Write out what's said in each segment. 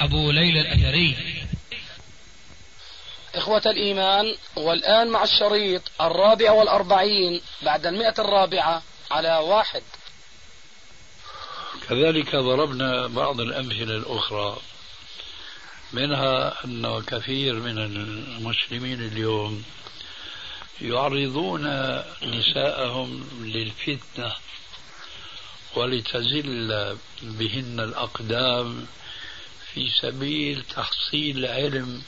أبو ليلى الأثري. إخوة الإيمان والآن مع الشريط الرابع والأربعين بعد المئة الرابعة على واحد. كذلك ضربنا بعض الأمثلة الأخرى منها أن كثير من المسلمين اليوم يعرضون نساءهم للفتنة ولتزل بهن الأقدام في سبيل تحصيل علم.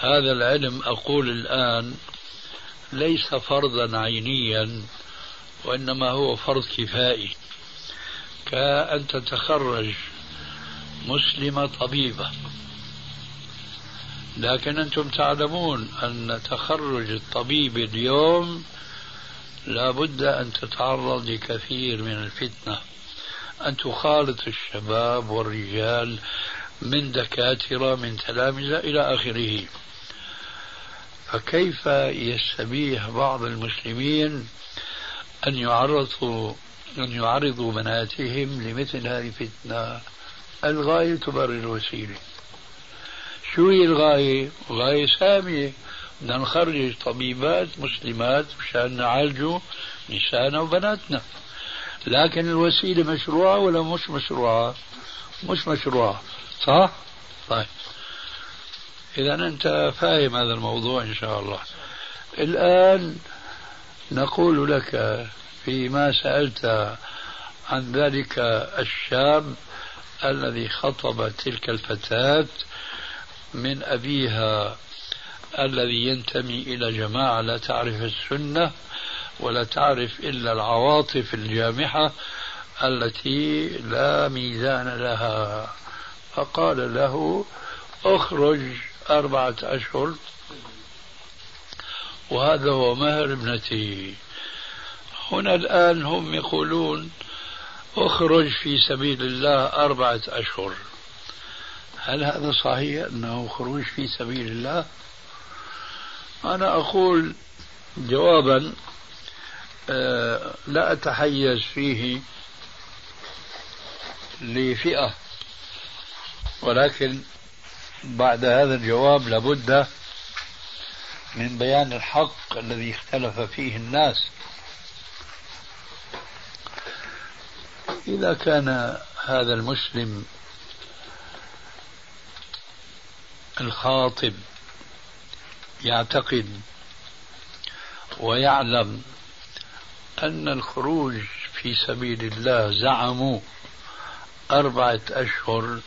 هذا العلم أقول الآن ليس فرضا عينيا وإنما هو فرض كفائي. كأن تتخرج مسلمة طبيبة لكن أنتم تعلمون أن تخرج الطبيب اليوم لا بد أن تتعرض لكثير من الفتنة. أن تخالط الشباب والرجال من دكاترة من تلامذة إلى آخره. فكيف يستبيح بعض المسلمين أن يعرضوا أن يعرضوا بناتهم لمثل هذه الفتنة؟ الغاية تبرر الوسيلة. شو هي الغاية؟ غاية سامية. بدنا نخرج طبيبات مسلمات مشان نعالجوا نسائنا وبناتنا. لكن الوسيلة مشروعة ولا مش مشروعة؟ مش مشروعة صح؟ طيب إذا أنت فاهم هذا الموضوع إن شاء الله الآن نقول لك فيما سألت عن ذلك الشاب الذي خطب تلك الفتاة من أبيها الذي ينتمي إلى جماعة لا تعرف السنة ولا تعرف إلا العواطف الجامحة التي لا ميزان لها. فقال له اخرج أربعة أشهر. وهذا هو مهر ابنتي. هنا الآن هم يقولون اخرج في سبيل الله أربعة أشهر. هل هذا صحيح أنه خروج في سبيل الله؟ أنا أقول جوابا لا أتحيز فيه لفئة. ولكن بعد هذا الجواب لابد من بيان الحق الذي اختلف فيه الناس. إذا كان هذا المسلم الخاطب يعتقد ويعلم أن الخروج في سبيل الله زعموا أربعة أشهر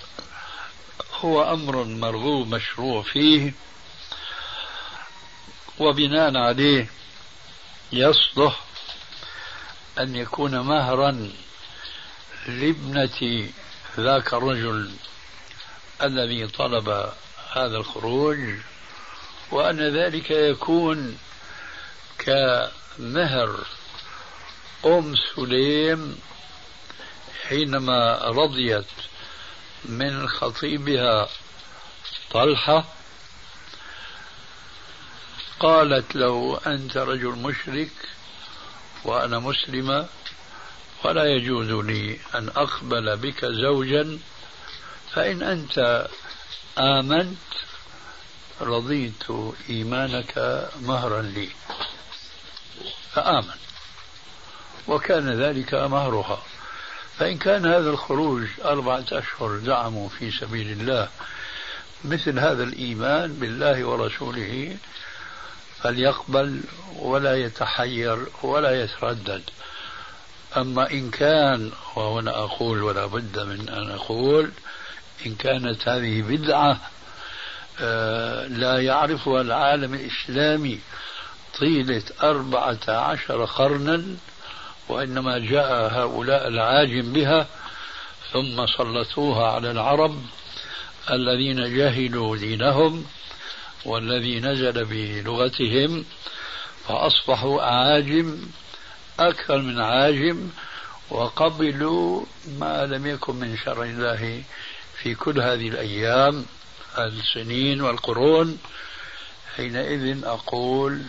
هو أمر مرغوب مشروع فيه وبناء عليه يصلح أن يكون مهرا لابنة ذاك الرجل الذي طلب هذا الخروج وأن ذلك يكون كمهر أم سليم حينما رضيت من خطيبها طلحة قالت له أنت رجل مشرك وأنا مسلمة ولا يجوز لي أن أقبل بك زوجا فإن أنت آمنت رضيت إيمانك مهرا لي. فآمن. وكان ذلك مهرها. فإن كان هذا الخروج أربعة أشهر زعموا في سبيل الله مثل هذا الإيمان بالله ورسوله فليقبل ولا يتحير ولا يتردد. أما إن كان وهنا أقول ولا بد من أن أقول إن كانت هذه بدعة آه، لا يعرفها العالم الإسلامي طيلة أربعة عشر قرنا وإنما جاء هؤلاء العاجم بها ثم سلطوها على العرب الذين جهلوا دينهم والذي نزل بلغتهم فأصبحوا أعاجم أكثر من عاجم وقبلوا ما لم يكن من شرع الله في كل هذه الأيام السنين والقرون حينئذ أقول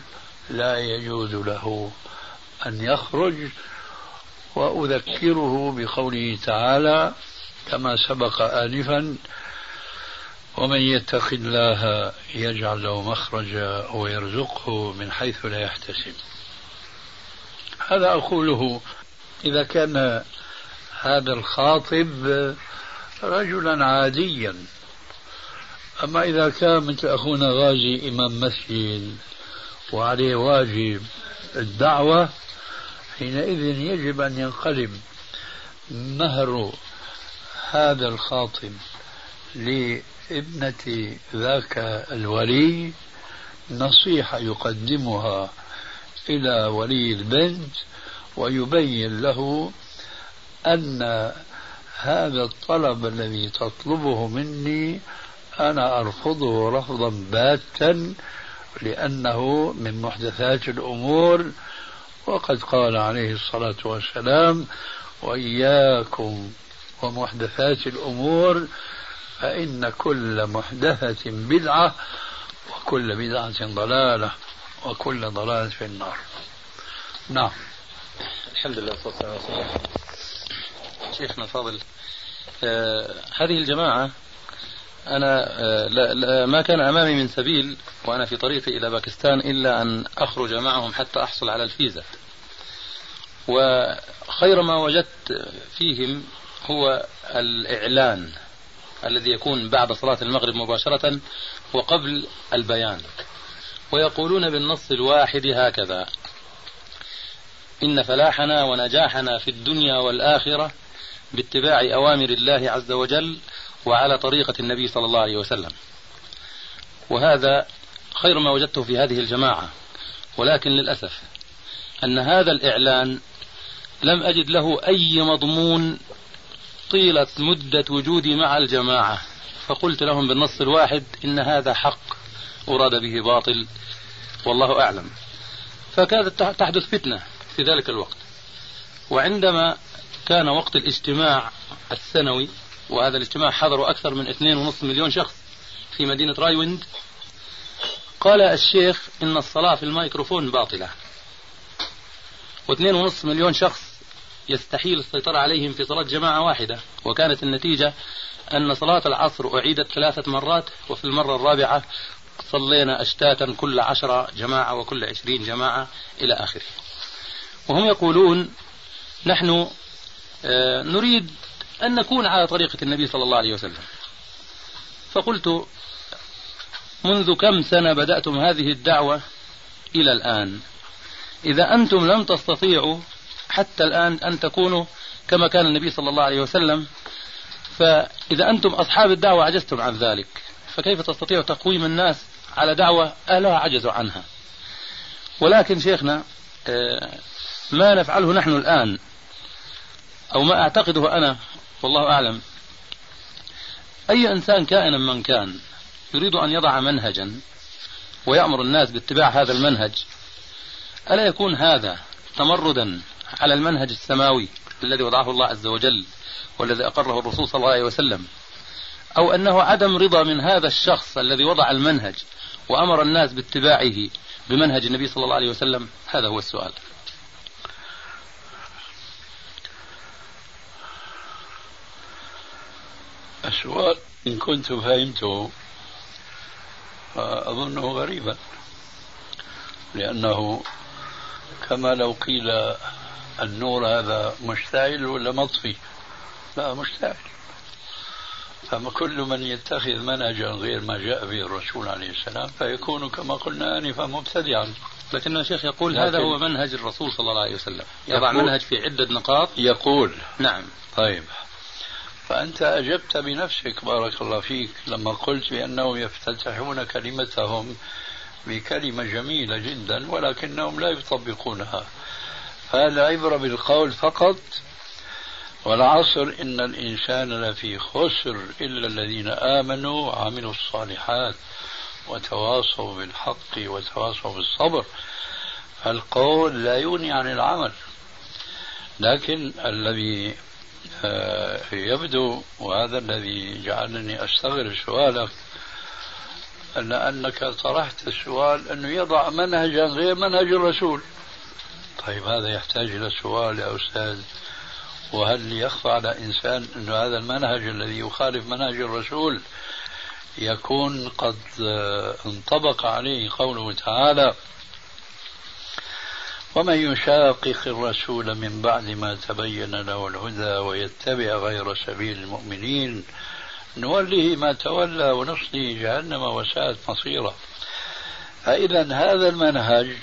لا يجوز له. أن يخرج وأذكره بقوله تعالى كما سبق آنفا ومن يتق الله يجعل له مخرجا ويرزقه من حيث لا يحتسب. هذا أقوله. إذا كان هذا الخاطب رجلا عاديا. أما إذا كان مثل أخونا غازي إمام مسجد وعليه واجب الدعوة حينئذ يجب أن ينقلب مهر هذا الخاطب لابنة ذاك الولي. نصيحة يقدمها إلى ولي البنت ويبين له أن هذا الطلب الذي تطلبه مني أنا أرفضه رفضا باتا لأنه من محدثات الأمور وقد قال عليه الصلاة والسلام وإياكم ومحدثات الأمور فإن كل محدثة بدعة وكل بدعة ضلالة وكل ضلالة في النار. نعم. الحمد لله والصلاة والسلام. شيخنا فاضل آه هذه الجماعة أنا آه لا لا ما كان أمامي من سبيل وأنا في طريقي إلى باكستان إلا أن أخرج معهم حتى أحصل على الفيزا. وخير ما وجدت فيهم هو الإعلان الذي يكون بعد صلاة المغرب مباشرة وقبل البيان. ويقولون بالنص الواحد هكذا إن فلاحنا ونجاحنا في الدنيا والآخرة باتباع أوامر الله عز وجل وعلى طريقة النبي صلى الله عليه وسلم. وهذا خير ما وجدته في هذه الجماعة. ولكن للأسف أن هذا الإعلان لم أجد له أي مضمون طيلة مدة وجودي مع الجماعة. فقلت لهم بالنص الواحد إن هذا حق أراد به باطل والله أعلم. فكادت تحدث فتنة في ذلك الوقت. وعندما كان وقت الاجتماع السنوي وهذا الاجتماع حضره أكثر من 2.5 مليون شخص في مدينة رايوند قال الشيخ إن الصلاة في الميكروفون باطلة. واثنين ونصف مليون شخص يستحيل السيطرة عليهم في صلاة جماعة واحدة. وكانت النتيجة أن صلاة العصر أعيدت ثلاثة مرات وفي المرة الرابعة صلينا أشتاتا كل عشرة جماعة وكل عشرين جماعة إلى آخره. وهم يقولون نحن آه، نريد أن نكون على طريقة النبي صلى الله عليه وسلم. فقلت منذ كم سنة بدأتم هذه الدعوة إلى الآن؟ إذا أنتم لم تستطيعوا حتى الآن أن تكونوا كما كان النبي صلى الله عليه وسلم فإذا أنتم أصحاب الدعوة عجزتم عن ذلك. فكيف تستطيع تقويم الناس على دعوة أهلها عجزوا عنها؟ ولكن شيخنا آه، ما نفعله نحن الآن أو ما أعتقده أنا والله أعلم. أي إنسان كائنا من كان يريد أن يضع منهجا ويأمر الناس باتباع هذا المنهج ألا يكون هذا تمردا على المنهج السماوي الذي وضعه الله عز وجل والذي أقره الرسول صلى الله عليه وسلم أو أنه عدم رضا من هذا الشخص الذي وضع المنهج وأمر الناس باتباعه بمنهج النبي صلى الله عليه وسلم؟ هذا هو السؤال. السؤال إن كنت فهمته فأظنه غريبا لأنه كما لو قيل النور هذا مشتعل ولا مطفي؟ لا مشتعل. فما كل من يتخذ منهجا غير ما جاء به الرسول عليه السلام فيكون كما قلنا آنفا مبتدعا لكن الشيخ يقول هذا هو منهج الرسول صلى الله عليه وسلم. يضع منهج في عدة نقاط. يقول. نعم. طيب. فأنت أجبت بنفسك بارك الله فيك لما قلت بأنهم يفتتحون كلمتهم بكلمة جميلة جدا ولكنهم لا يطبقونها. فالعبرة بالقول فقط. والعصر إن الإنسان لفي خسر إلا الذين آمنوا وعملوا الصالحات وتواصوا بالحق وتواصوا بالصبر. فالقول لا يغني عن العمل لكن الذي يبدو وهذا الذي جعلني أستغرب سؤالك أن أنك طرحت السؤال أنه يضع منهجا غير منهج الرسول. طيب هذا يحتاج إلى سؤال يا أستاذ. وهل يخفى على إنسان أن هذا المنهج الذي يخالف منهج الرسول يكون قد آه، انطبق عليه قوله تعالى ومن يشاقق الرسول من بعد ما تبين له الهدى ويتبع غير سبيل المؤمنين نوله ما تولى ونصله جهنم وساءت مصيره. فإذا هذا المنهج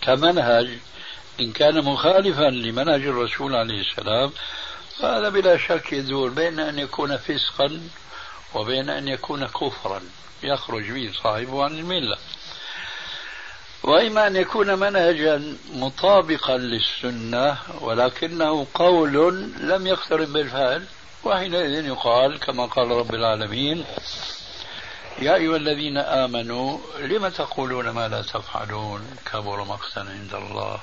كمنهج إن كان مخالفا لمنهج الرسول عليه السلام فهذا بلا شك يدور بين أن يكون فسقا وبين أن يكون كفرا يخرج به صاحبه عن الملة. وإما أن يكون منهجا مطابقا للسنة ولكنه قول لم يقترن بالفعل وحينئذ يقال كما قال رب العالمين يا أيها الذين آمنوا لم تقولون ما لا تفعلون؟ كبر مقتا عند الله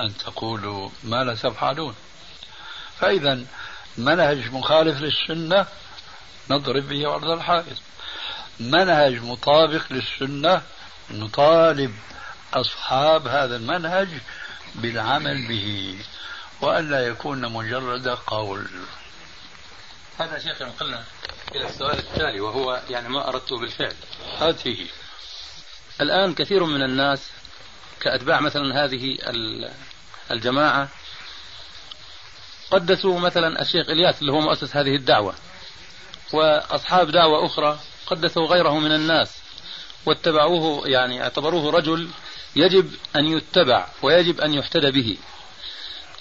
أن تقولوا ما لا تفعلون. فإذا منهج مخالف للسنة نضرب به عرض الحائط منهج مطابق للسنة نطالب أصحاب هذا المنهج بالعمل به وألا يكون مجرد قول. هذا شيخ ينقلنا إلى السؤال التالي وهو يعني ما أردته بالفعل. هاته الآن كثير من الناس كأتباع مثلا هذه الجماعة قدسوا مثلا الشيخ إلياس اللي هو مؤسس هذه الدعوة وأصحاب دعوة أخرى قدسوا غيره من الناس. واتبعوه يعني اعتبروه رجل يجب أن يتبع ويجب أن يحتدى به.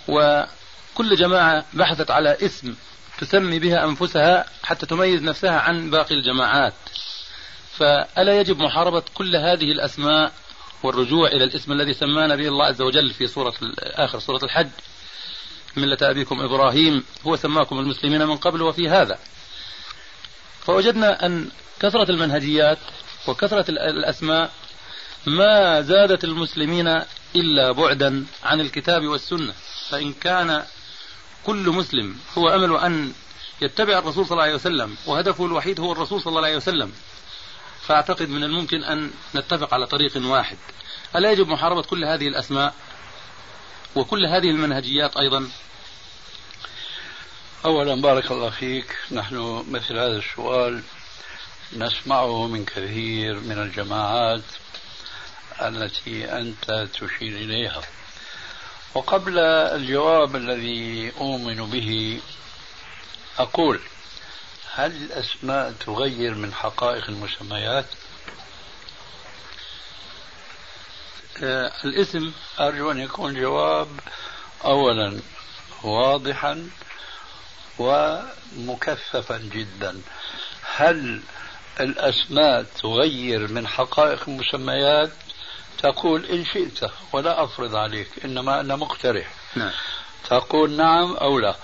وكل جماعة بحثت على اسم تسمي بها أنفسها حتى تميز نفسها عن باقي الجماعات. فألا يجب محاربة كل هذه الأسماء والرجوع إلى الاسم الذي سمانا به الله عز وجل في سورة آخر سورة الحج. ملة أبيكم إبراهيم هو سماكم المسلمين من قبل وفي هذا. فوجدنا أن كثرة المنهجيات وكثرة الأسماء ما زادت المسلمين إلا بعدا عن الكتاب والسنة. فإن كان كل مسلم هو أمل أن يتبع الرسول صلى الله عليه وسلم وهدفه الوحيد هو الرسول صلى الله عليه وسلم فأعتقد من الممكن أن نتفق على طريق واحد. ألا يجب محاربة كل هذه الأسماء وكل هذه المنهجيات أيضا؟ أولا بارك الله فيك. نحن مثل هذا السؤال نسمعه من كثير من الجماعات التي أنت تشير إليها وقبل الجواب الذي أؤمن به أقول هل الأسماء تغير من حقائق المسميات؟ آه الاسم أرجو أن يكون جواب أولا واضحا ومكثفا جدا هل الأسماء تغير من حقائق المسميات تقول إن شئت ولا أفرض عليك إنما أنا مقترح نعم. تقول نعم أو لا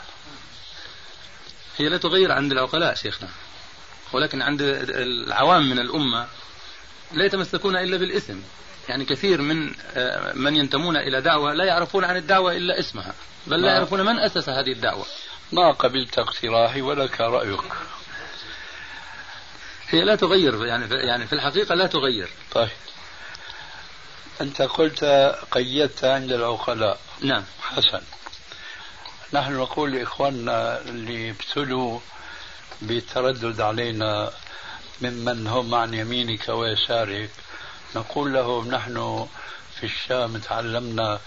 هي لا تغير عند العقلاء شيخنا ولكن عند العوام من الأمة لا يتمسكون إلا بالاسم يعني كثير من آه، من ينتمون إلى دعوة لا يعرفون عن الدعوة إلا اسمها بل لا. يعرفون من أسس هذه الدعوة ما قبلت اقتراحي ولك رأيك هي لا تغير يعني يعني في الحقيقة لا تغير. طيب. أنت قلت قيدت عند العقلاء. نعم. حسن. نحن نقول لإخواننا اللي ابتلوا بالتردد علينا ممن هم عن يمينك ويسارك نقول لهم نحن في الشام تعلمنا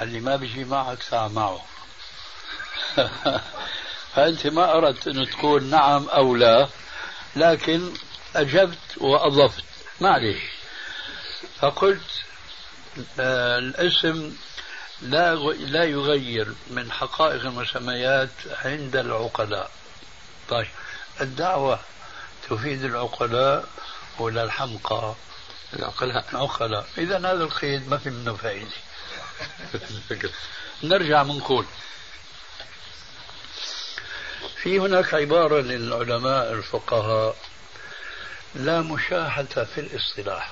اللي ما بيجي معك ساعة معه. فأنت ما أردت أن تقول نعم أو لا. لكن أجبت وأضفت. معلش فقلت آه، الاسم لا لا يغير من حقائق المسميات عند العقلاء. طيب. الدعوة تفيد العقلاء ولا الحمقى؟ العقلاء. العقلاء. إذا هذا القيد ما في منه فائدة. نرجع بنقول في هناك عبارة للعلماء الفقهاء لا مشاحة في الاصطلاح.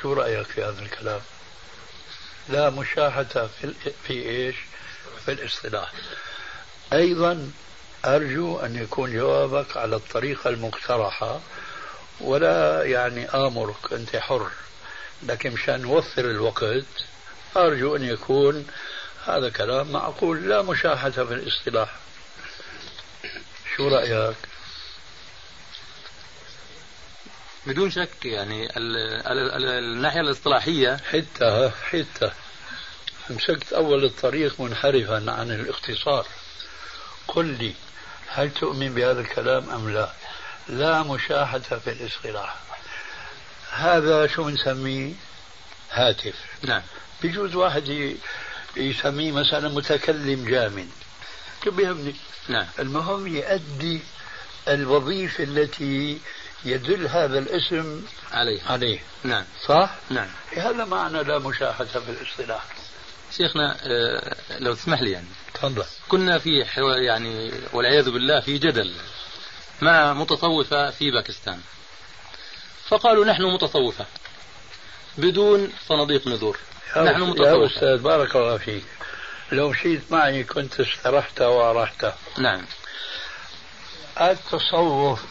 شو رأيك في هذا الكلام؟ لا مشاحة في, في إيش؟ في الاصطلاح. أيضا أرجو أن يكون جوابك على الطريقة المقترحة ولا يعني آمرك أنت حر. لكن مشان نوفر الوقت أرجو أن يكون هذا كلام معقول. لا مشاحة في الاصطلاح. شو رأيك؟ بدون شك يعني ال ال ال الناحية الاصطلاحية حتى حتى مسكت أول الطريق منحرفا عن الاختصار. قل لي هل تؤمن بهذا الكلام أم لا؟ لا مشاحة في الاصطلاح. هذا شو بنسميه؟ هاتف. نعم. بيجوز واحد يسميه مثلا متكلم جامد. بيهمني. نعم. المهم يؤدي الوظيفة التي يدل هذا الاسم عليه عليه. نعم. صح؟ نعم. هذا معنى لا مشاحة في الاصطلاح. شيخنا آه، لو تسمح لي يعني. تفضل. كنا في. يعني والعياذ بالله في جدل مع متصوفة في باكستان. فقالوا نحن متصوفة بدون صناديق نذور. نحن متصوفة يا أستاذ بارك الله فيك. لو مشيت معي كنت استرحت وأرحت. نعم. التصوف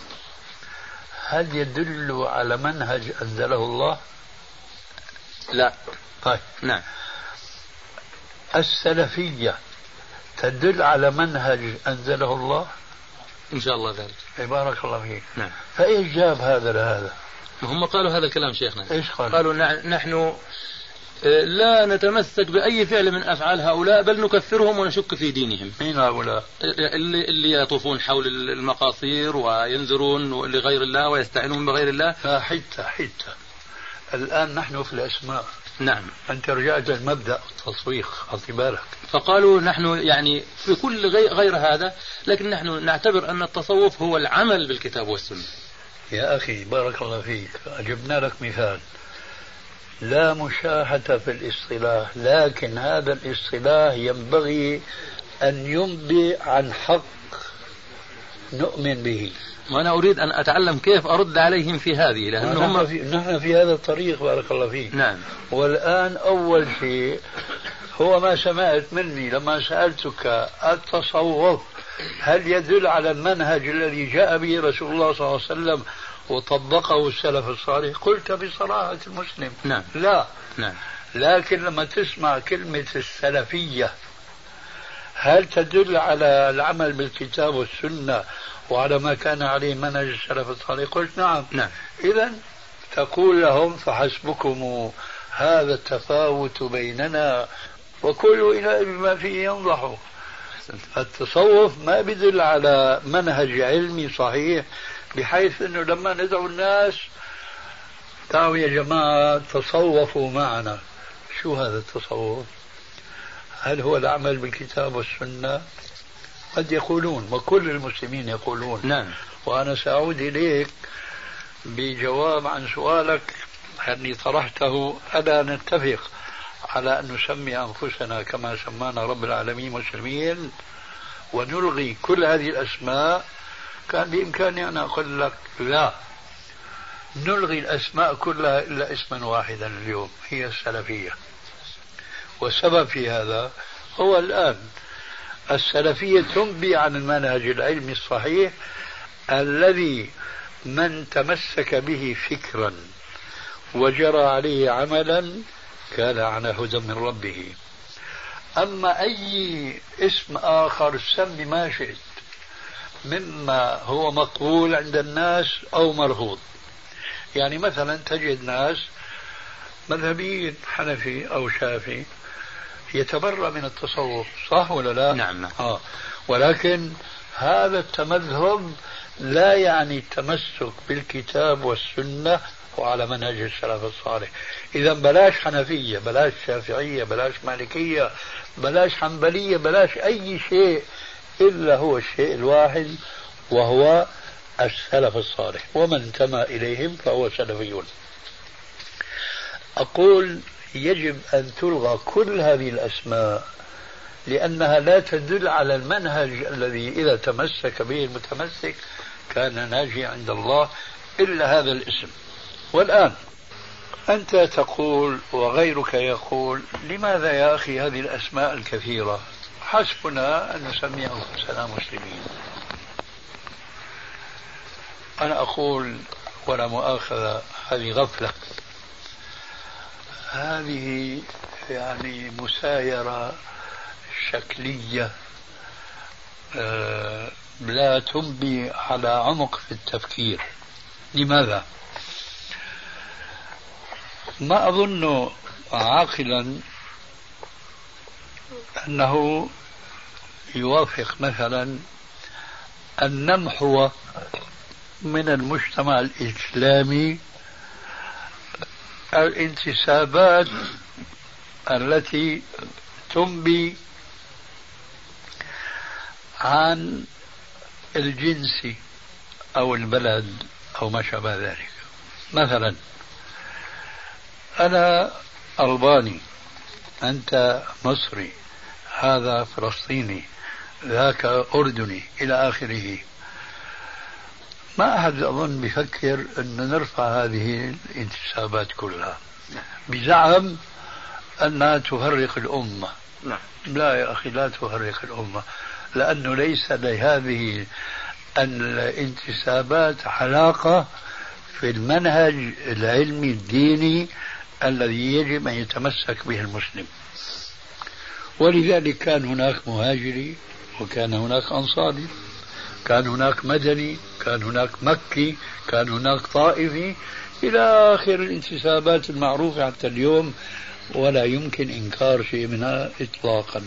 هل يدل على منهج أنزله الله؟ لا. طيب. نعم. السلفية تدل على منهج أنزله الله؟ إن شاء الله ذلك. بارك الله فيك. نعم. فإيش جاب هذا لهذا؟ هم قالوا هذا الكلام شيخنا. إيش قالوا؟ قالوا نحن لا نتمسك بأي فعل من أفعال هؤلاء بل نكفرهم ونشك في دينهم. مين هؤلاء؟ اللي, اللي يطوفون حول المقاصير وينذرون لغير الله ويستعينون بغير الله. حتى حتى الآن نحن في الأسماء. نعم. أنت رجعت للمبدأ التصوير خذ بالك. فقالوا نحن يعني في كل غير هذا لكن نحن نعتبر أن التصوف هو العمل بالكتاب والسنة. يا أخي بارك الله فيك. أجبنا لك مثال. لا مشاحة في الاصطلاح لكن هذا الاصطلاح ينبغي أن ينبئ عن حق نؤمن به. وأنا أريد أن أتعلم كيف أرد عليهم في هذه لأنه هم في نحن في هذا الطريق بارك الله فيك. نعم. والآن أول شيء هو ما سمعت مني لما سألتك التصوف هل يدل على المنهج الذي جاء به رسول الله صلى الله عليه وسلم وطبقه السلف الصالح. قلت بصراحة المسلم. نعم. لا. نعم. لكن لما تسمع كلمة السلفية هل تدل على العمل بالكتاب والسنة وعلى ما كان عليه منهج السلف الصالح؟ قلت نعم. نعم. إذا تقول لهم فحسبكم هذا التفاوت بيننا وكل إله بما فيه ينضح. التصوف ما بدل على منهج علمي صحيح بحيث إنه لما ندعو الناس تعالوا يا جماعة تصوفوا معنا شو هذا التصوف؟ هل هو العمل بالكتاب والسنة؟ قد يقولون وكل المسلمين يقولون نعم وأنا سأعود إليك بجواب عن سؤالك يعني طرحته الا نتفق على أن نسمي أنفسنا كما سمانا رب العالمين مسلمين ونلغي كل هذه الأسماء كان بإمكاني أن أقول لك لا. نلغي الأسماء كلها إلا اسما واحدا اليوم هي السلفية. والسبب في هذا هو الآن. السلفية تنبي عن المنهج العلمي الصحيح الذي من تمسك به فكرا وجرى عليه عملا كان على هدى من ربه. أما أي اسم آخر سم ما شئت مما هو مقبول عند الناس أو مرفوض يعني مثلا تجد ناس مذهبيين حنفي أو شافعي يتبرأ من التصوف صح ولا لا نعم, نعم. آه. ولكن هذا التمذهب لا يعني التمسك بالكتاب والسنة وعلى منهج السلف الصالح إذا بلاش حنفية بلاش شافعية بلاش مالكية بلاش حنبلية بلاش أي شيء إلا هو الشيء الواحد وهو السلف الصالح. ومن انتمى إليهم فهو سلفيون. أقول يجب أن تلغى كل هذه الأسماء لأنها لا تدل على المنهج الذي إذا تمسك به المتمسك كان ناجي عند الله إلا هذا الاسم. والآن أنت تقول وغيرك يقول لماذا يا أخي هذه الأسماء الكثيرة؟ حسبنا أن نسمي أنفسنا مسلمين. أنا أقول ولا مؤاخذة هذه غفلة. هذه يعني مسايرة شكلية آه، لا تنبي على عمق في التفكير. لماذا؟ ما أظن عاقلا أنه يوافق مثلا أن نمحو من المجتمع الإسلامي الانتسابات التي تنبي عن الجنس أو البلد أو ما شابه ذلك. مثلا أنا ألباني. أنت مصري هذا فلسطيني ذاك أردني إلى آخره. ما أحد أظن بيفكر أن نرفع هذه الانتسابات كلها. بزعم أنها تفرق الأمة. نعم. لا يا أخي لا تفرق الأمة لأنه ليس لهذه الانتسابات علاقة في المنهج العلمي الديني الذي يجب أن يتمسك به المسلم. ولذلك كان هناك مهاجري وكان هناك أنصاري كان هناك مدني كان هناك مكي كان هناك طائفي. إلى آخر الانتسابات المعروفة حتى اليوم ولا يمكن إنكار شيء منها إطلاقا.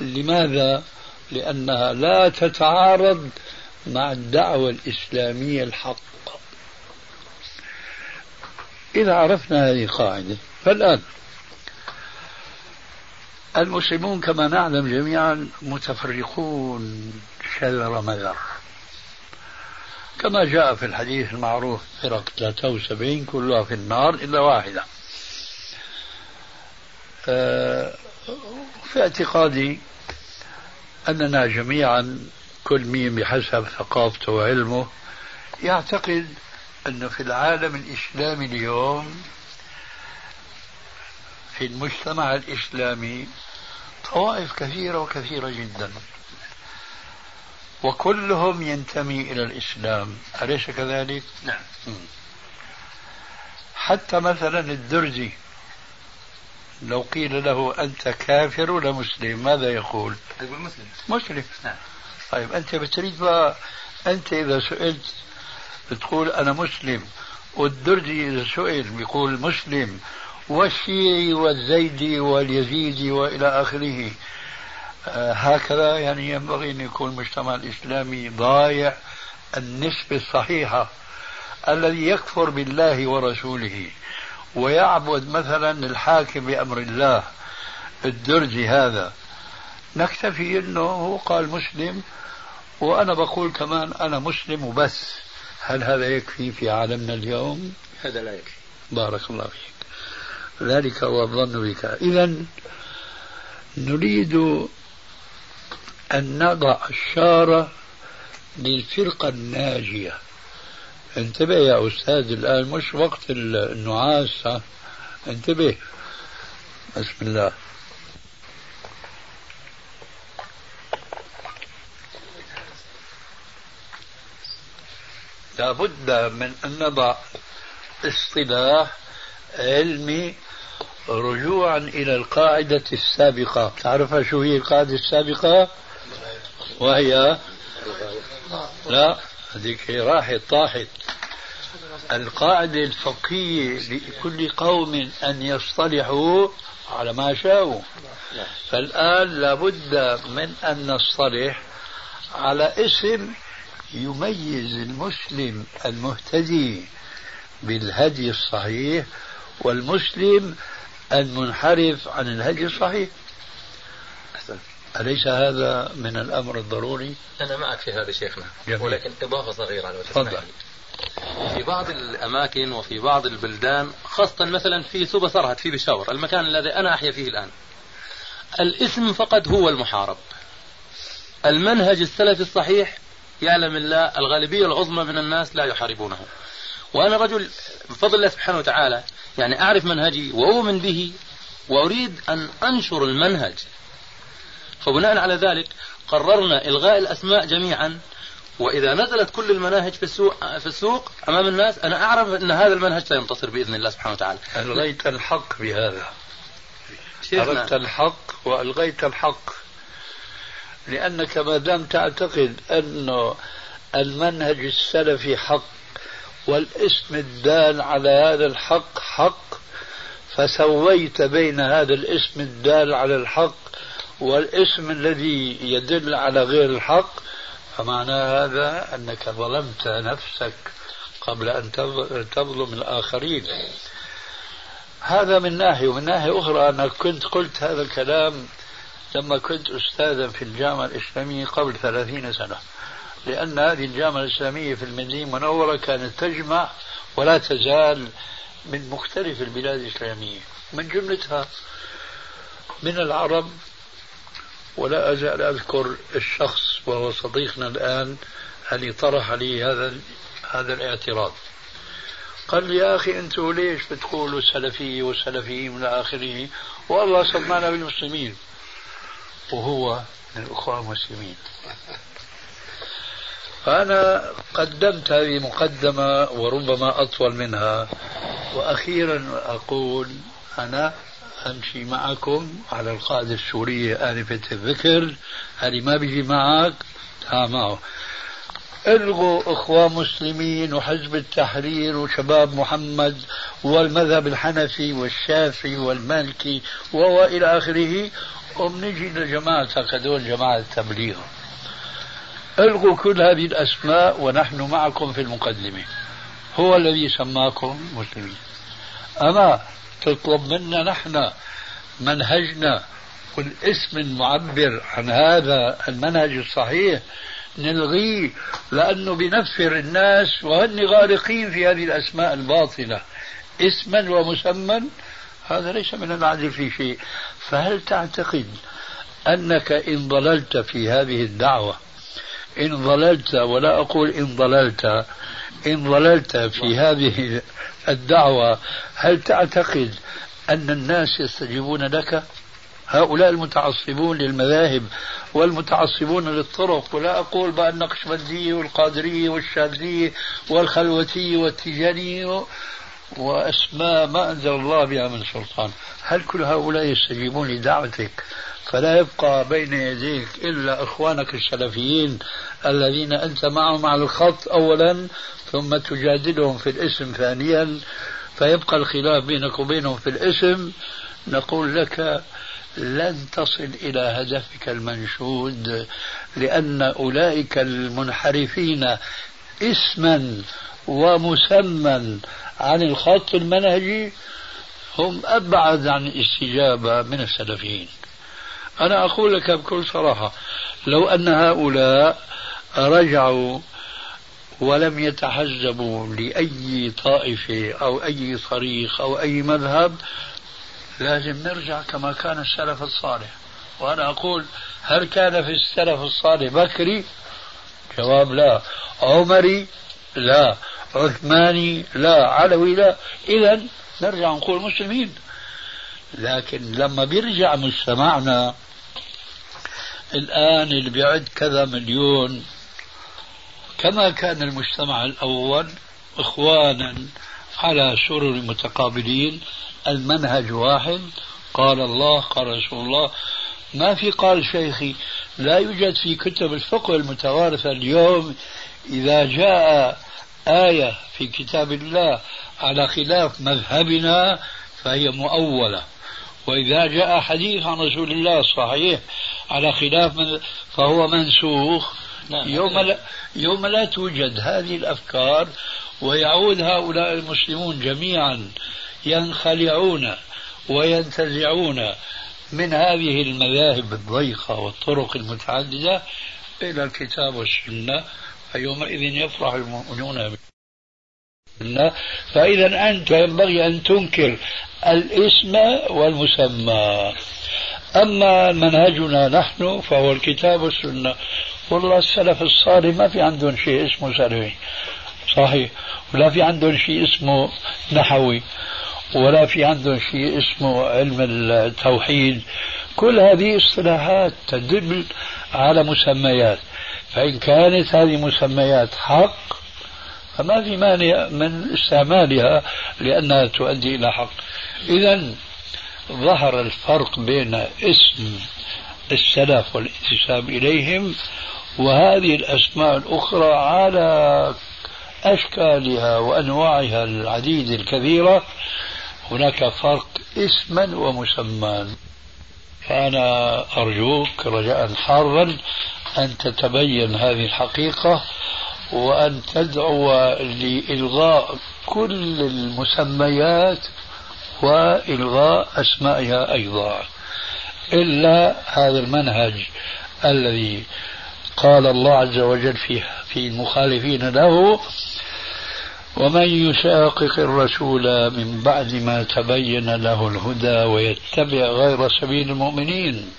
لماذا؟ لأنها لا تتعارض مع الدعوة الإسلامية الحق. إذا عرفنا هذه القاعدة فالآن المسلمون كما نعلم جميعا متفرقون شذر مذر كما جاء في الحديث المعروف فرق 73 كلها في النار إلا واحدة. آه، في اعتقادي أننا جميعا كل مين بحسب ثقافته وعلمه يعتقد أنه في العالم الإسلامي اليوم في المجتمع الإسلامي طوائف كثيرة وكثيرة جدا. وكلهم ينتمي إلى الإسلام. أليس كذلك؟ نعم. حتى مثلا الدرزي لو قيل له أنت كافر ولا مسلم ماذا يقول؟ يقول مسلم. مسلم. نعم. طيب أنت بتريد بقى أنت إذا سئلت بتقول أنا مسلم والدرزي إذا سئل بيقول مسلم والشيعي والزيدي واليزيدي وإلى آخره. آه هكذا يعني ينبغي أن يكون المجتمع الإسلامي ضايع النسبة الصحيحة الذي يكفر بالله ورسوله. ويعبد مثلا الحاكم بأمر الله الدرزي هذا. نكتفي أنه هو قال مسلم وأنا بقول كمان أنا مسلم وبس. هل هذا يكفي في عالمنا اليوم؟ هذا لا يكفي. بارك الله فيك. ذلك هو الظن بك. إذا نريد أن نضع الشارة للفرقة الناجية. انتبه يا أستاذ الآن مش وقت النعاس انتبه. بسم الله. لابد من أن نضع اصطلاح علمي رجوعا إلى القاعدة السابقة. تعرف شو هي القاعدة السابقة؟ وهي لا هذيك راحت طاحت. القاعدة الفقهية لكل قوم أن يصطلحوا على ما شاءوا. فالآن لابد من أن نصطلح على اسم يميز المسلم المهتدي بالهدي الصحيح والمسلم المنحرف عن الهدي الصحيح أليس هذا من الأمر الضروري؟ أنا معك في هذا شيخنا جميل. ولكن إضافة صغيرة لو. تسمح. في بعض الأماكن وفي بعض البلدان خاصة مثلا في سوبا سرهد في بشاور المكان الذي أنا أحيا فيه الآن الاسم فقط هو المحارب المنهج السلفي الصحيح يعلم الله الغالبية العظمى من الناس لا يحاربونه وأنا رجل بفضل الله سبحانه وتعالى يعني أعرف منهجي وأؤمن به وأريد أن أنشر المنهج فبناء على ذلك قررنا إلغاء الأسماء جميعا وإذا نزلت كل المناهج في السوق في السوق أمام الناس أنا أعرف أن هذا المنهج سينتصر بإذن الله سبحانه وتعالى. ألغيت الحق بهذا. تركت الحق وألغيت الحق. لأنك ما دام تعتقد أنه المنهج السلفي حق والاسم الدال على هذا الحق حق فسويت بين هذا الاسم الدال على الحق والاسم الذي يدل على غير الحق فمعنى هذا أنك ظلمت نفسك قبل أن تظلم الآخرين. هذا من ناحية. ومن ناحية أخرى أنا كنت قلت هذا الكلام لما كنت أستاذا في الجامعة الإسلامية قبل ثلاثين سنة. لأن هذه الجامعة الإسلامية في المدينة المنورة كانت تجمع ولا تزال من مختلف البلاد الإسلامية. من جملتها من العرب ولا أزال أذكر الشخص وهو صديقنا الآن اللي طرح علي هذا هذا الاعتراض. قال لي يا أخي أنتم ليش بتقولوا سلفية وسلفيين من آخره؟ والله سمانا بالمسلمين. وهو من الأخوة المسلمين. فأنا قدمت هذه مقدمة وربما أطول منها وأخيرا أقول أنا أمشي معكم على القاعدة السورية آنفة الذكر. هذه ما بيجي معك تعال معه ألغوا اخوان مسلمين وحزب التحرير وشباب محمد والمذهب الحنفي والشافعي والمالكي والى آخره. وبنجي لجماعتك هذول جماعة التبليغ. ألغوا كل هذه الأسماء ونحن معكم في المقدمة. هو الذي سماكم مسلمين. أما تطلب منا نحن منهجنا والاسم المعبر عن هذا المنهج الصحيح نلغيه لأنه بنفر الناس وهن غارقين في هذه الأسماء الباطلة. اسما ومسمى هذا ليس من العدل في شيء. فهل تعتقد أنك إن ضللت في هذه الدعوة إن ضللت ولا أقول إن ضللت إن ضللت في هذه الدعوة هل تعتقد أن الناس يستجيبون لك؟ هؤلاء المتعصبون للمذاهب والمتعصبون للطرق ولا أقول بقى النقشبندية والقادرية والشاذلية والخلوتية والتيجانية وأسماء ما أنزل الله بها من سلطان. هل كل هؤلاء يستجيبون لدعوتك؟ فلا يبقى بين يديك إلا إخوانك السلفيين الذين أنت معهم على الخط أولا ثم تجادلهم في الاسم ثانيا فيبقى الخلاف بينك وبينهم في الاسم. نقول لك لن تصل إلى هدفك المنشود لأن أولئك المنحرفين اسما ومسمى عن الخط المنهجي هم أبعد عن الاستجابة من السلفيين. أنا أقول لك بكل صراحة لو أن هؤلاء رجعوا ولم يتحزبوا لأي طائفة أو أي طريق أو أي مذهب لازم نرجع كما كان السلف الصالح. وأنا أقول هل كان في السلف الصالح بكري؟ جواب لا. عمري لا. عثماني لا. علوي لا. إذا نرجع نقول مسلمين. لكن لما بيرجع مجتمعنا الآن اللي بيعد كذا مليون كما كان المجتمع الأول إخوانا على سرر متقابلين المنهج واحد. قال الله قال رسول الله ما في قال شيخي لا يوجد في كتب الفقه المتوارثة اليوم إذا جاء آية في كتاب الله على خلاف مذهبنا فهي مؤولة. وإذا جاء حديث عن رسول الله صحيح على خلاف من فهو منسوخ. نعم. يوم لا, يوم لا توجد هذه الأفكار ويعود هؤلاء المسلمون جميعا ينخلعون وينتزعون من هذه المذاهب الضيقة والطرق المتعددة إلى الكتاب والسنة فيومئذ يفرح المؤمنون فإذا أنت ينبغي أن تنكر الاسم والمسمى. أما منهجنا نحن فهو الكتاب والسنة. والله السلف الصالح ما في عندهم شيء اسمه سلفي. صحيح. ولا في عندهم شيء اسمه نحوي. ولا في عندهم شيء اسمه علم التوحيد. كل هذه اصطلاحات تدل على مسميات. فإن كانت هذه مسميات حق فما في مانع من استعمالها لأنها تؤدي إلى حق. إذا ظهر الفرق بين اسم السلف والانتساب إليهم وهذه الأسماء الأخرى على أشكالها وأنواعها العديدة الكثيرة. هناك فرق اسما ومسمى. فأنا أرجوك رجاء حارا أن تتبين هذه الحقيقة وأن تدعو لإلغاء كل المسميات وإلغاء أسمائها أيضا. إلا هذا المنهج الذي قال الله عز وجل فيه في المخالفين له ومن يشاقق الرسول من بعد ما تبين له الهدى ويتبع غير سبيل المؤمنين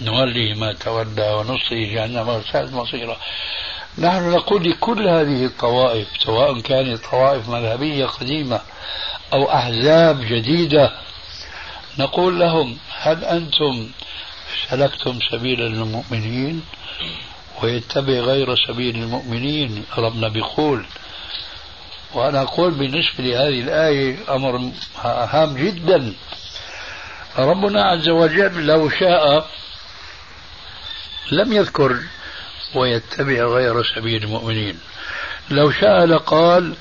نوليه ما تولى ونصله جهنم وساءت مصيره نحن نقول لكل هذه الطوائف سواء كانت طوائف مذهبية قديمة أو أحزاب جديدة نقول لهم هل أنتم سلكتم سبيل المؤمنين ويتبع غير سبيل المؤمنين؟ ربنا بيقول وأنا أقول بالنسبة لهذه الآية أمر هام جدا. ربنا عز وجل لو شاء لم يذكر ويتبع غير سبيل المؤمنين. لو شاء لقال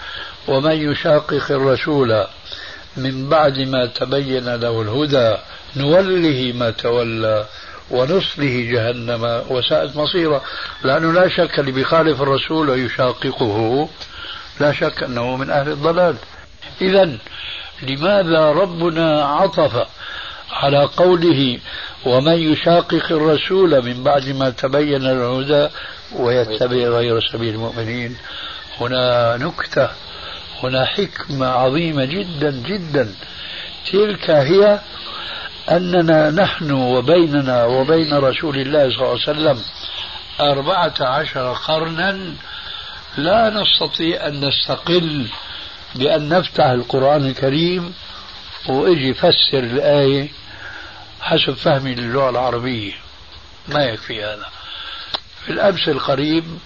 ومن يشاقق الرسول من بعد ما تبين له الهدى نوله ما تولى ونصله جهنم وساءت مصيره. لأنه لا شك اللي بيخالف الرسول ويشاققه لا شك أنه من أهل الضلال. إذا لماذا ربنا عطف على قوله ومن يشاقق الرسول من بعد ما تبين الهدى ويتبع غير سبيل المؤمنين؟ هنا نكتة هنا حكمة عظيمة جدا جدا. تلك هي أننا نحن وبيننا وبين رسول الله صلى الله عليه وسلم أربعة عشر قرنا لا نستطيع أن نستقل بأن نفتح القرآن الكريم وإجي فسر الآية حسب فهمي للغة العربية. ما يكفي هذا. في الأمس القريب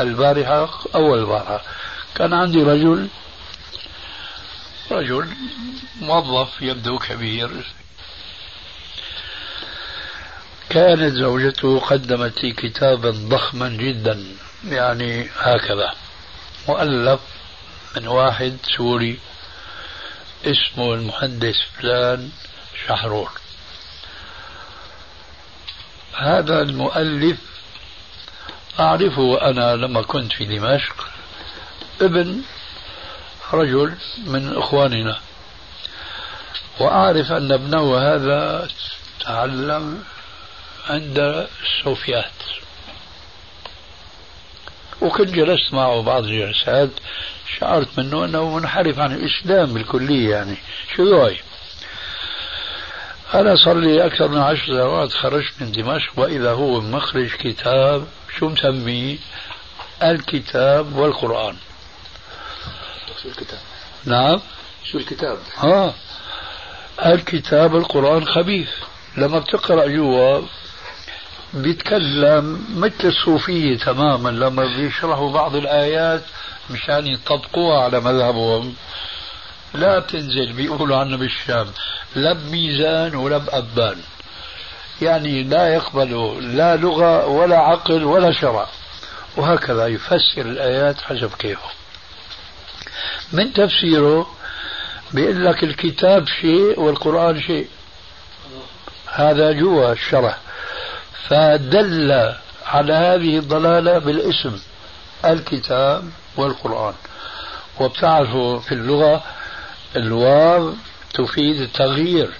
البارحة أول البارحة كان عندي رجل رجل موظف يبدو كبير. كانت زوجته قدمت لي كتابا ضخما جدا. يعني هكذا. مؤلف من واحد سوري اسمه المهندس فلان شحرور. هذا المؤلف أعرفه أنا لما كنت في دمشق ابن رجل من إخواننا. وأعرف أن ابنه هذا تعلم عند الصوفيات وكنت جلست معه بعض الجلسات شعرت منه أنه منحرف عن الإسلام بالكلية يعني. شو هاي أنا صار لي أكثر من عشر سنوات خرجت من دمشق وإذا هو مخرج كتاب شو مسميه؟ الكتاب والقرآن. شو الكتاب؟ نعم. شو الكتاب؟ ها الكتاب القرآن خبيث. لما بتقرأ جوا بيتكلم مثل الصوفية تماما لما بيشرحوا بعض الآيات مشان يطبقوها على مذهبهم. لا بتنزل بيقولوا عنه بالشام لا بميزان ولا بأبان. يعني لا يقبل لا لغة ولا عقل ولا شرع. وهكذا يفسر الآيات حسب كيفه. من تفسيره بيقول لك الكتاب شيء والقرآن شيء. هذا جوا الشرح. فدل على هذه الضلالة بالاسم الكتاب والقرآن. وبتعرفوا في اللغة الواو تفيد التغيير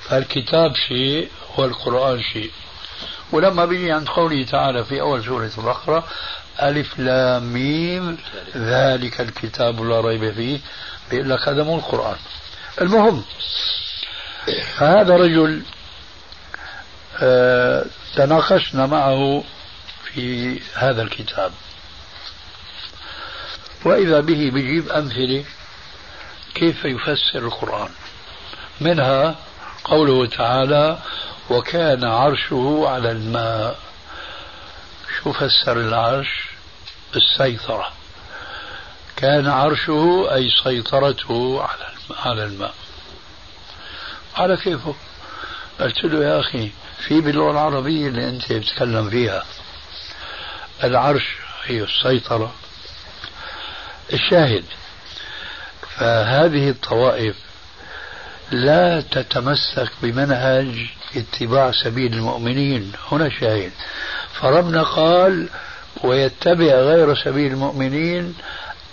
فالكتاب شيء والقرآن شيء. ولما بيجي عند قوله تعالى في أول سورة البقرة ألف لام ميم ذلك الكتاب لا ريب فيه بيقول لك هذا مو القرآن. المهم هذا رجل آه، تناقشنا معه في هذا الكتاب. وإذا به بيجيب أمثلة كيف يفسر القرآن. منها قوله تعالى وكان عرشه على الماء. شو فسر العرش؟ السيطرة. كان عرشه أي سيطرته على على الماء. على كيفه قلت له يا أخي في باللغة العربية اللي أنت بتتكلم فيها. العرش هي السيطرة. الشاهد فهذه الطوائف لا تتمسك بمنهج اتباع سبيل المؤمنين. هنا شاهد. فربنا قال ويتبع غير سبيل المؤمنين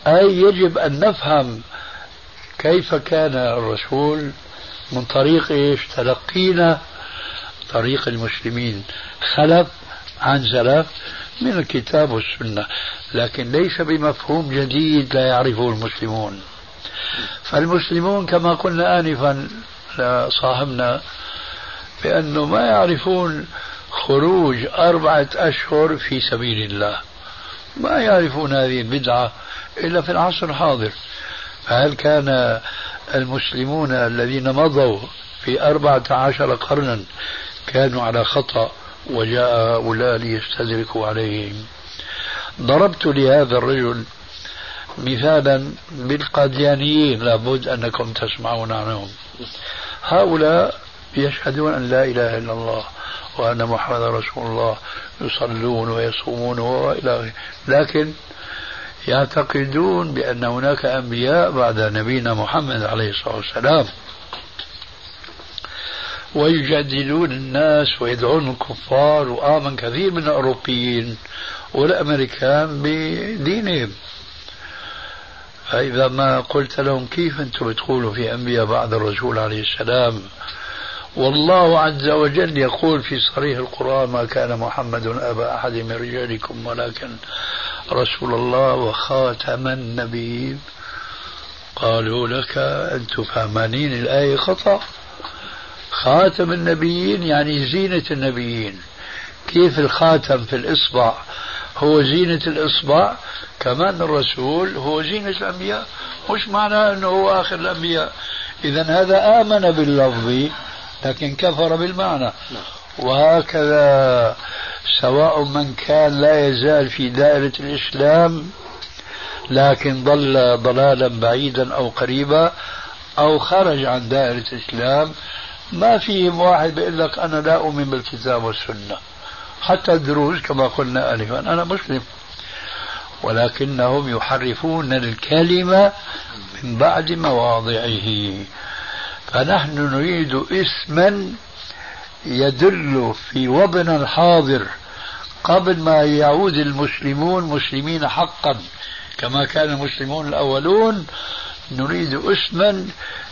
أي يجب أن نفهم كيف كان الرسول من طريق إيش؟ تلقينا طريق المسلمين خلف عن سلف من الكتاب والسنة لكن ليس بمفهوم جديد لا يعرفه المسلمون. فالمسلمون كما قلنا آنفا لصاحبنا بأنه ما يعرفون خروج أربعة أشهر في سبيل الله. ما يعرفون هذه البدعة إلا في العصر الحاضر. فهل كان المسلمون الذين مضوا في أربعة عشر قرنا كانوا على خطأ وجاء هؤلاء ليستدركوا عليهم. ضربت لهذا الرجل مثالا بالقاديانيين لابد أنكم تسمعون عنهم. هؤلاء يشهدون أن لا إله إلا الله وأن محمد رسول الله يصلون ويصومون وإلى لكن يعتقدون بأن هناك أنبياء بعد نبينا محمد عليه الصلاة والسلام. ويجادلون الناس ويدعون الكفار وآمن كثير من الأوروبيين والأمريكان بدينهم. فإذا ما قلت لهم كيف أنتم بتقولوا في أنبياء بعد الرسول عليه السلام؟ والله عز وجل يقول في صريح القرآن ما كان محمد أبا أحد من رجالكم ولكن رسول الله وخاتم النبيين. قالوا لك أنتم فهمانين الآية خطأ. خاتم النبيين يعني زينة النبيين. كيف الخاتم في الإصبع؟ هو زينة الإصبع كمان الرسول هو زينة الأنبياء مش معناه أنه هو آخر الأنبياء. إذا هذا آمن باللفظ لكن كفر بالمعنى. وهكذا سواء من كان لا يزال في دائرة الإسلام لكن ضل ضلالا بعيدا أو قريبا أو خرج عن دائرة الإسلام ما فيهم واحد بيقول لك أنا لا أؤمن بالكتاب والسنة. حتى الدروز كما قلنا آنفا أنا مسلم. ولكنهم يحرفون الكلمة من بعد مواضعه. فنحن نريد اسما يدل في وضعنا الحاضر قبل ما يعود المسلمون مسلمين حقا كما كان المسلمون الأولون نريد اسما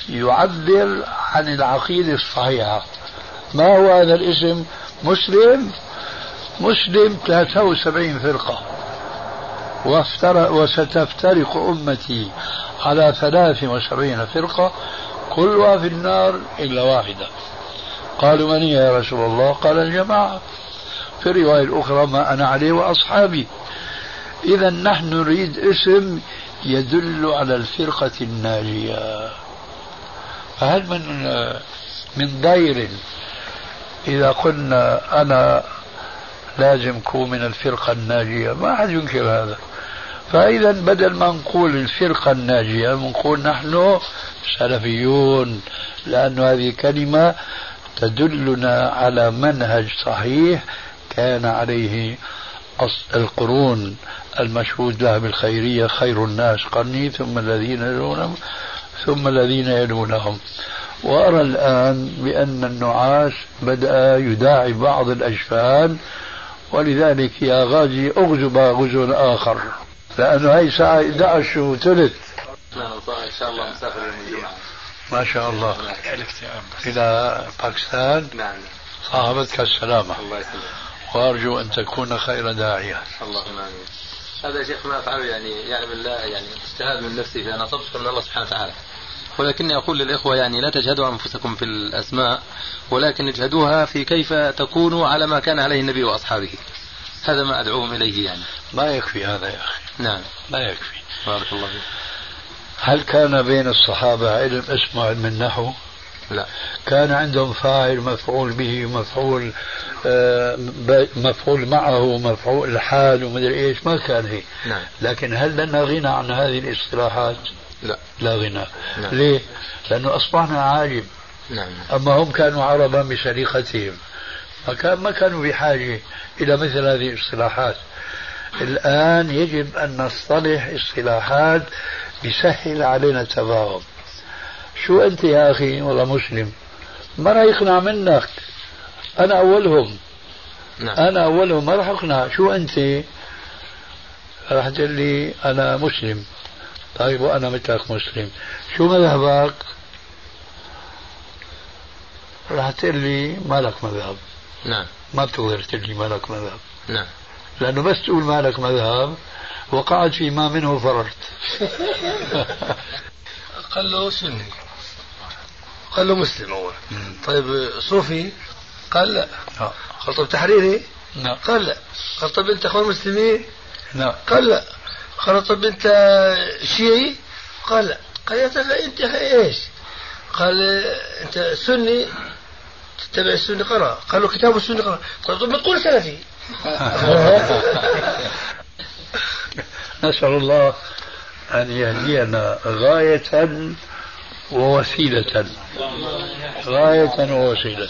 يعبر عن العقيدة الصحيحة. ما هو هذا الاسم؟ مسلم مسلم 73 فرقة. وستفترق أمتي على 73 فرقة كلها في النار إلا واحدة. قالوا من هي يا رسول الله؟ قال الجماعة. في الرواية الأخرى ما أنا عليه وأصحابي. إذا نحن نريد اسم يدل على الفرقة الناجية فهل من من ضير إذا قلنا أنا لازم كون من الفرقة الناجية ما أحد ينكر هذا. فإذا بدل ما نقول الفرقة الناجية نقول نحن سلفيون لأن هذه كلمة تدلنا على منهج صحيح كان عليه القرون المشهود لها بالخيرية خير الناس قرني ثم الذين يلونهم ثم الذين يلونهم وأرى الآن بأن النعاس بدأ يداعي بعض الأجفان ولذلك يا غازي اغزو غزو آخر. لأنه هي ساعة 11 وثلث. إن شاء الله. مسافر يوم الجمعة ما شاء الله إلى باكستان. نعم. صاحبتك السلامة. الله يسلمك. وأرجو أن تكون خير داعية. اللهم آمين. هذا يا شيخ ما أفعله يعني يعلم الله يعني اجتهاد من نفسي فأنا أصبت من الله سبحانه وتعالى. ولكني أقول للإخوة يعني لا تجهدوا أنفسكم في الأسماء ولكن اجهدوها في كيف تكونوا على ما كان عليه النبي وأصحابه. هذا ما أدعوهم إليه يعني. ما يكفي هذا يا أخي. نعم. ما يكفي. بارك الله فيك. هل كان بين الصحابة علم اسمه علم النحو؟ لا. كان عندهم فاعل مفعول به مفعول آه، مفعول معه مفعول الحال ومدري إيش ما كان هيك. نعم. لكن هل لنا غنى عن هذه الاصطلاحات؟ لا. لا غنى. نعم. ليه؟ لأنه أصبحنا عالم. نعم. أما هم كانوا عربا بسليقتهم ما كان ما كانوا بحاجة إلى مثل هذه الاصطلاحات. الآن يجب أن نصطلح اصطلاحات بيسهل علينا التفاهم. شو أنت يا أخي؟ والله مسلم. ما راح يقنع منك. أنا أولهم. نعم. أنا أولهم. ما راح أقنع. شو أنت؟ راح تقول لي أنا مسلم. طيب وأنا مثلك مسلم. شو مذهبك؟ راح تقول لي ما لك مذهب. نعم. ما بتقدر تقول لي ما لك مذهب. نعم. لأنه بس تقول ما لك مذهب وقعت في ما منه فررت قال له سني قال له مسلم أول طيب صوفي؟ قال لا. قال طيب تحريري؟ قال لا. قال طيب أنت أخوان مسلمين؟ قال لا. قال طيب أنت شيعي؟ قال لا. قال يا ترى أنت إيش؟ قال أنت سني. تتبع السنة قرأ. قال له كتاب السنة قرأ. طيب طيب ما تقول سلفي. نسأل الله أن يهدينا غاية ووسيلة غاية ووسيلة.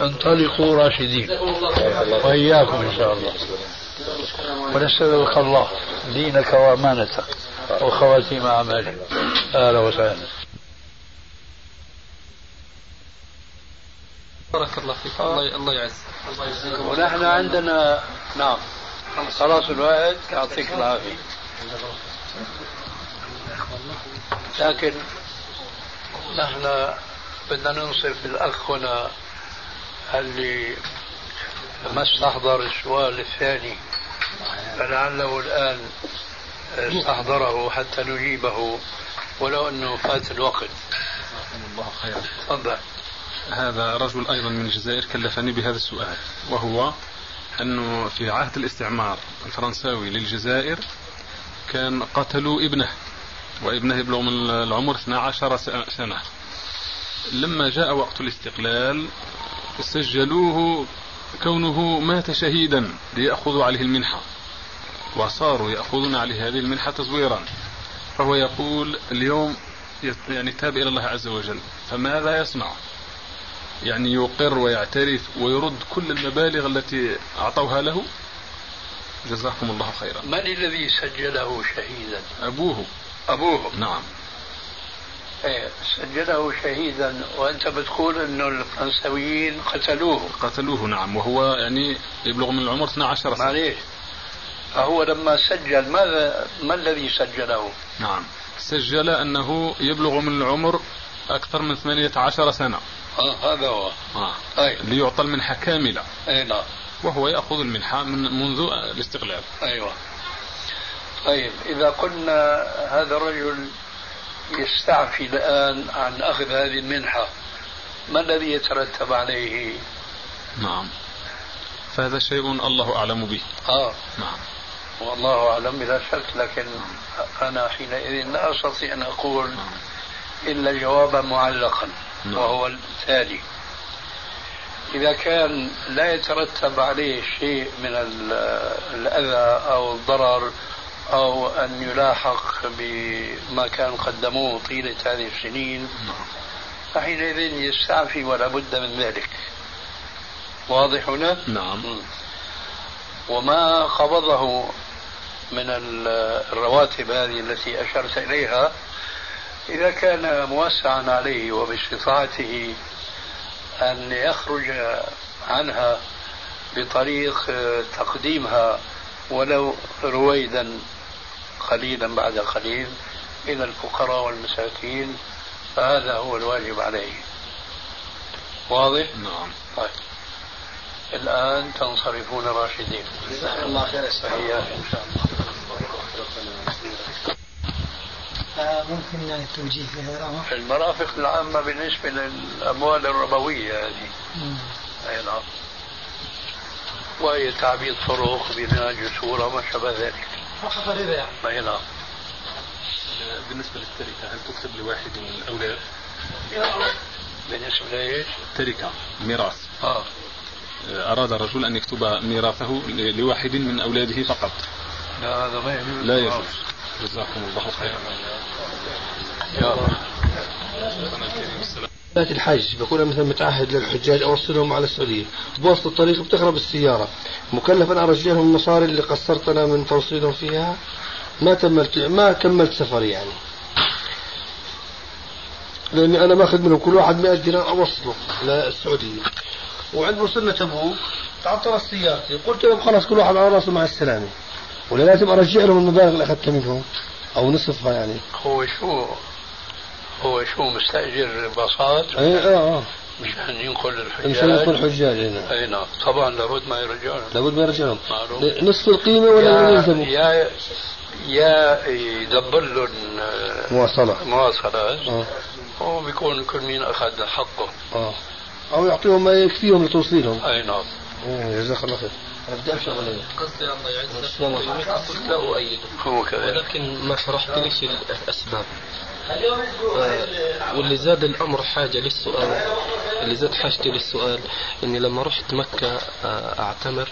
انطلقوا راشدين. وإياكم إن شاء الله. ونستودعك الله دينك وأمانتك وخواتيم أعمالك. أهلا وسهلا. بارك الله فيك. الله الله يعز. ونحن عندنا نعم. خلاص. الوقت يعطيك العافية. لكن نحن بدنا ننصف الأخ هنا اللي ما استحضر السؤال الثاني. فلعله الآن استحضره حتى نجيبه ولو أنه فات الوقت. الله خيرا. تفضل. هذا رجل أيضا من الجزائر كلفني بهذا السؤال وهو أنه في عهد الاستعمار الفرنساوي للجزائر كان قتلوا ابنه. وابنه يبلغ من العمر 12 سنة. لما جاء وقت الاستقلال سجلوه كونه مات شهيدا ليأخذوا عليه المنحة. وصاروا يأخذون عليه هذه المنحة تزويرا فهو يقول اليوم يعني تاب إلى الله عز وجل. فماذا يصنع؟ يعني يقر ويعترف ويرد كل المبالغ التي أعطوها له؟ جزاكم الله خيرا. من الذي سجله شهيدا؟ أبوه. أبوه. نعم. إيه سجله شهيدا وأنت بتقول أنه الفرنساويين قتلوه. قتلوه نعم. وهو يعني يبلغ من العمر 12 سنة. معليش. فهو لما سجل ماذا ما الذي سجله؟ نعم. سجل أنه يبلغ من العمر أكثر من 18 سنة. آه هذا هو. آه. طيب. ليعطى المنحة كاملة. أي نعم. وهو يأخذ المنحة من منذ الاستقلال. أيوه. طيب إذا قلنا هذا الرجل يستعفي الآن عن أخذ هذه المنحة ما الذي يترتب عليه؟ نعم. فهذا شيء الله أعلم به. آه. نعم. والله أعلم بلا شك لكن أنا حينئذ لا أستطيع أن أقول إلا جوابا معلقا نعم. وهو التالي. إذا كان لا يترتب عليه شيء من ال- الأذى أو الضرر أو أن يلاحق بما كان قدموه طيلة هذه السنين فحينئذ يستعفي ولا بد من ذلك. واضح هنا؟ نعم. وما قبضه من ال- الرواتب هذه التي أشرت إليها إذا كان موسعا عليه وباستطاعته أن يخرج عنها بطريق تقديمها ولو رويدا. قليلا بعد قليل إلى الفقراء والمساكين فهذا هو الواجب عليه. واضح؟ نعم. طيب. الآن تنصرفون راشدين. الله خير فهي إن شاء الله. فممكن التوجيه في هذا الأمر؟ المرافق العامة بالنسبة للأموال الربوية هذه. أي نعم. وهي تعبيد فروخ بناء جسور وما شابه ذلك. فقط الربا يعني. نعم بالنسبة للتركة هل تكتب لواحد من الأولاد؟ بالنسبة لإيش؟ تركة ميراث. آه. أراد الرجل أن يكتب ميراثه لواحد من أولاده فقط. لا هذا ما يجوز لا يجوز. جزاكم الله خيرا. يا رب الحج بكون مثلا متعهد للحجاج اوصلهم على السعودية. بوسط الطريق بتخرب السيارة. مكلف أنا أرجع لهم المصاري اللي قصرت أنا من توصيلهم فيها. ما كملت ما كملت سفري يعني. لأني أنا ماخذ منهم كل واحد 100 دينار أوصله للسعودية. وعند وصلنا تبوك تعطلت سيارتي قلت لهم خلاص كل واحد على راسه مع السلامة. ولا لازم أرجع لهم المبالغ اللي أخذتها منهم. أو نصفها يعني. هو. شو هو شو مستأجر باصات اي آه آه مشان ينقل الحجاج. مشان ينقل الحجاج هنا إي نعم. طبعا لابد ما يرجعون. لابد ما يرجعهم معروف. نصف القيمة ولا يا يلزموا يا يا يدبر لهم آه، مواصلة. مواصلات آه. هو بيكون كل مين أخذ حقه. آه. أو يعطيهم ما يكفيهم لتوصيلهم. إي نعم. إيه، جزاك الله خير. قصدي الله يعزك. قلت لا كذلك. ولكن ما شرحت ليش الأسباب. آه، واللي زاد الأمر حاجة للسؤال اللي زاد حاجتي للسؤال إني لما رحت مكة آه، أعتمر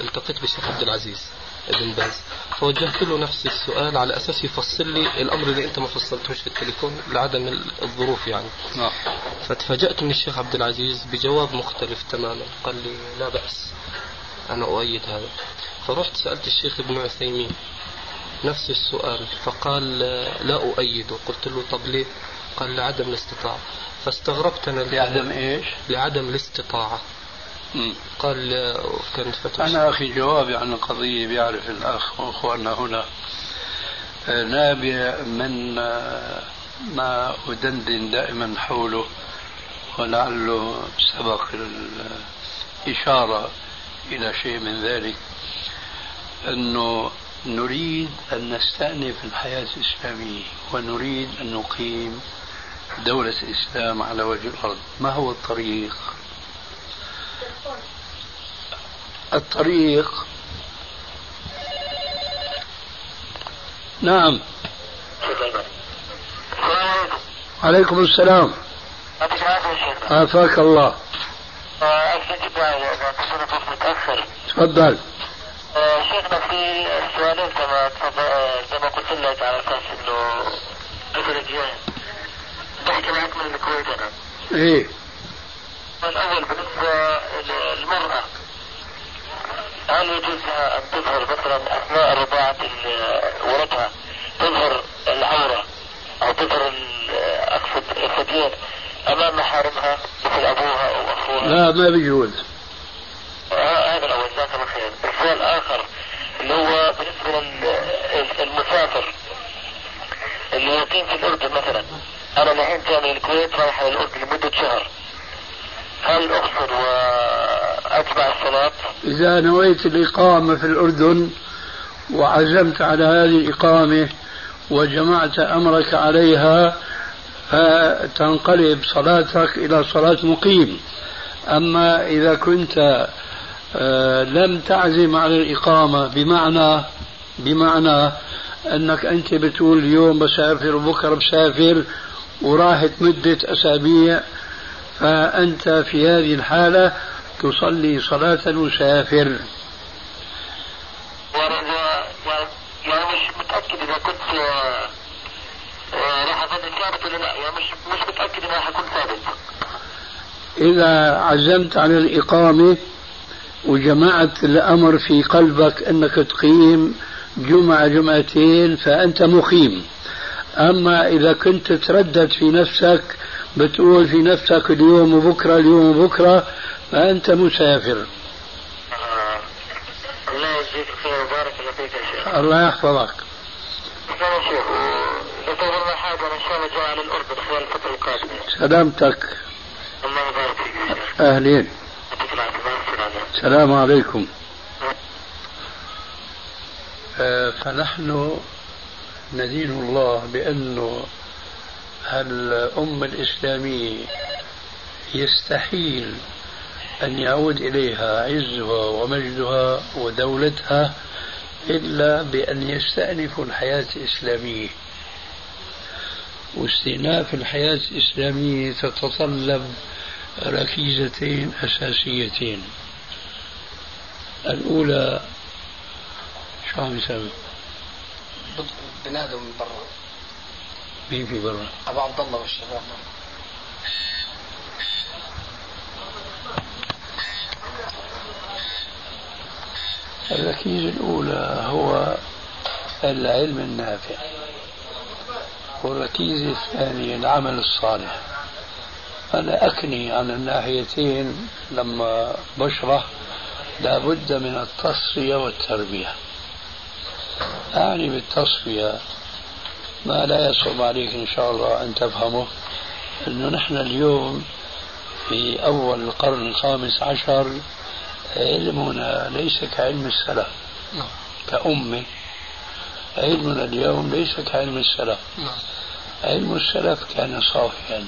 التقيت بالشيخ عبد العزيز ابن باز فوجهت له نفس السؤال على أساس يفصل لي الأمر اللي أنت ما فصلتوش في التليفون لعدم ال- الظروف يعني. نعم فتفاجأت من الشيخ عبد العزيز بجواب مختلف تماما قال لي لا بأس أنا أؤيد هذا. فرحت سألت الشيخ ابن عثيمين نفس السؤال. فقال لا أؤيده قلت له طب ليه؟ قال لعدم الاستطاعة. فاستغربت أنا. لعدم إيش؟ لعدم الاستطاعة. مم. قال كانت فتوى أنا أخي جوابي عن القضية بيعرف الأخ وأخواننا هنا. نابع من ما أدندن دائما حوله ولعله سبق الإشارة إلى شيء من ذلك أنه نريد أن نستأنف الحياة الإسلامية ونريد أن نقيم دولة الإسلام على وجه الأرض. ما هو الطريق؟ الطريق نعم. عليكم السلام. عافاك الله. بس متأخر. تفضل. شيخنا في سؤالين كما تفضل- زي ما قلت لك على أساس إنه الفترة الجاية بحكي معك من الكويت أنا. إيه. الأول بالنسبة للمرأة هل يجوز لها أن تظهر مثلا أثناء رضاعة ال- ولدها تظهر العورة أو تظهر أقصد الثديين أمام محارمها مثل أبوها أو أخوها؟ لا ما بيجوز آه، هذا الأول جزاك الله خير السؤال الآخر اللي هو بالنسبة للمسافر اللي يقيم في الأردن مثلا. أنا الحين جاني الكويت رايح الأردن لمدة شهر. هل أقصر وأتبع الصلاة؟ إذا نويت الإقامة في الأردن وعزمت على هذه الإقامة وجمعت أمرك عليها فتنقلب صلاتك إلى صلاة مقيم. أما إذا كنت آه، لم تعزم على الإقامة بمعنى بمعنى أنك أنت بتقول اليوم بسافر وبكرة بسافر وراحت مدة أسابيع فأنت في هذه الحالة تصلي صلاة المسافر يعني مش متأكد إذا كنت راح ثابت ولا لا. يعني مش مش متأكد إذا حكون ثابت. إذا عزمت على الإقامة وجمعت الأمر في قلبك أنك تقيم جمعة جمعتين فأنت مقيم. أما إذا كنت تردد في نفسك بتقول في نفسك اليوم وبكرة اليوم وبكرة فأنت مسافر. آه. الله يجزيك الخير وبارك الله فيك يا شيخ. الله يحفظك. يا شيخ الله حاجة إن شاء الله جاي على الأردن خلال الفترة القادمة. سلامتك. الله يبارك فيك أهلين. السلام عليكم. فنحن ندين الله بأنه الأمة الإسلامية يستحيل أن يعود إليها عزها ومجدها ودولتها إلا بأن يستأنفوا الحياة الإسلامية. واستئناف الحياة الإسلامية تتطلب ركيزتين أساسيتين. الأولى شو عم يسوي؟ بنادوا من برا مين في برا؟ أبو عبد الله والشباب الركيزة الأولى هو العلم النافع والركيزة الثانية العمل الصالح أنا أكني عن الناحيتين لما بشرح لابد من التصفية والتربية أعني بالتصفية ما لا يصعب عليك إن شاء الله أن تفهمه أنه نحن اليوم في أول القرن الخامس عشر علمنا ليس كعلم السلف. كأمة علمنا اليوم ليس كعلم السلف. علم السلف كان صافيا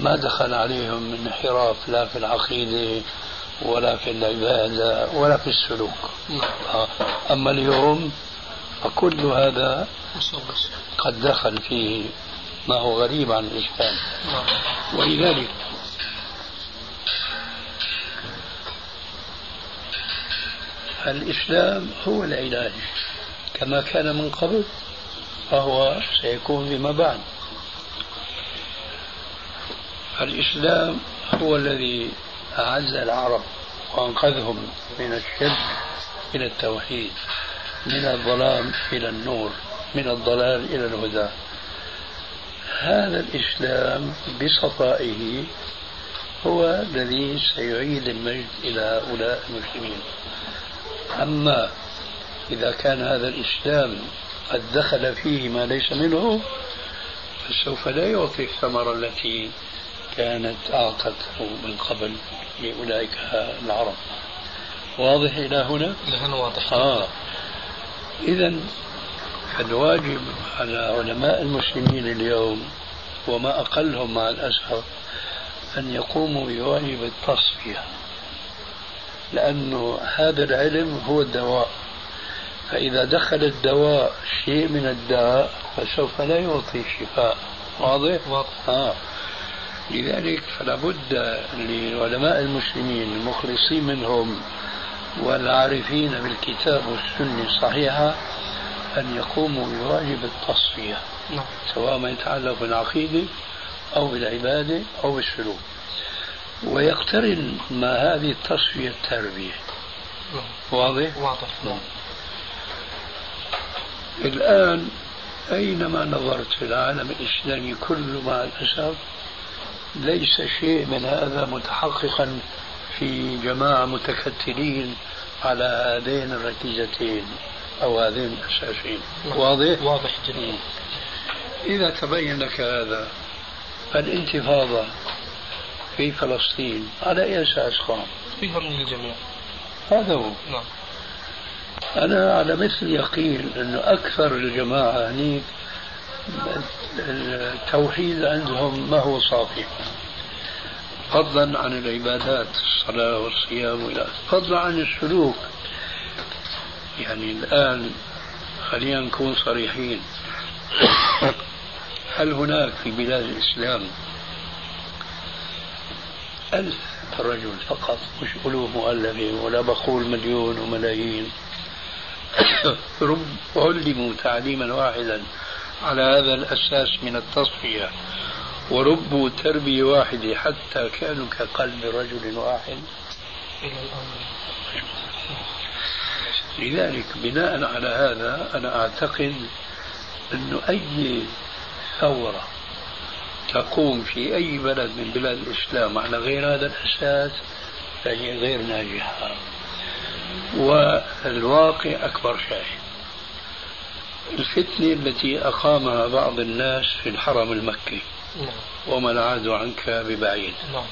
ما دخل عليهم انحراف لا في العقيدة ولا في العبادة ولا في السلوك. أما اليوم فكل هذا قد دخل فيه ما هو غريب عن الإسلام. ولذلك الإسلام هو العلاج كما كان من قبل فهو سيكون فيما بعد الإسلام هو الذي أعز العرب وأنقذهم من الشرك إلى التوحيد من الظلام إلى النور من الضلال إلى الهدى. هذا الإسلام بصفائه هو الذي سيعيد المجد إلى هؤلاء المسلمين. أما إذا كان هذا الإسلام قد دخل فيه ما ليس منه فسوف لا يعطي الثمرة التي كانت أعطته من قبل لأولئك العرب واضح إلى هنا؟ لهنا واضح آه إذا فالواجب على علماء المسلمين اليوم وما أقلهم مع الأسف أن يقوموا بواجب التصفية لأنه هذا العلم هو الدواء فإذا دخل الدواء شيء من الداء فسوف لا يعطي الشفاء واضح؟ واضح آه. لذلك فلا بد لعلماء المسلمين المخلصين منهم والعارفين بالكتاب والسنة الصحيحة أن يقوموا بواجب التصفية نعم. سواء ما يتعلق بالعقيدة أو بالعبادة أو بالسلوك ويقترن ما هذه التصفية التربية نعم. واضح؟ واضح نعم. الآن أينما نظرت في العالم الإسلامي كله مع الأسف ليس شيء من هذا متحققا في جماعة متكتلين على هذين الركيزتين أو هذين الأساسين. واضح؟ واضح جدا. إذا تبين لك هذا فالانتفاضة في فلسطين على أي أساس قام؟ فيها من الجميع. هذا هو. نعم. أنا على مثل يقين أنه أكثر الجماعة هنيك التوحيد عندهم ما هو صافي. فضلا عن العبادات الصلاة والصيام وإلى فضلا عن السلوك. يعني الآن خلينا نكون صريحين. هل هناك في بلاد الإسلام ألف رجل فقط مش ألوف مؤلفين ولا بقول مليون وملايين؟ رب علموا تعليما واحدا. على هذا الأساس من التصفية. وربوا تربية واحدة حتى كانوا كقلب رجل واحد. لذلك بناء على هذا أنا أعتقد أنه أي ثورة تقوم في أي بلد من بلاد الإسلام على غير هذا الأساس فهي غير ناجحة. والواقع أكبر شاهد الفتنة التي أقامها بعض الناس في الحرم المكي نعم. وما العاد عنك ببعيد. نعم.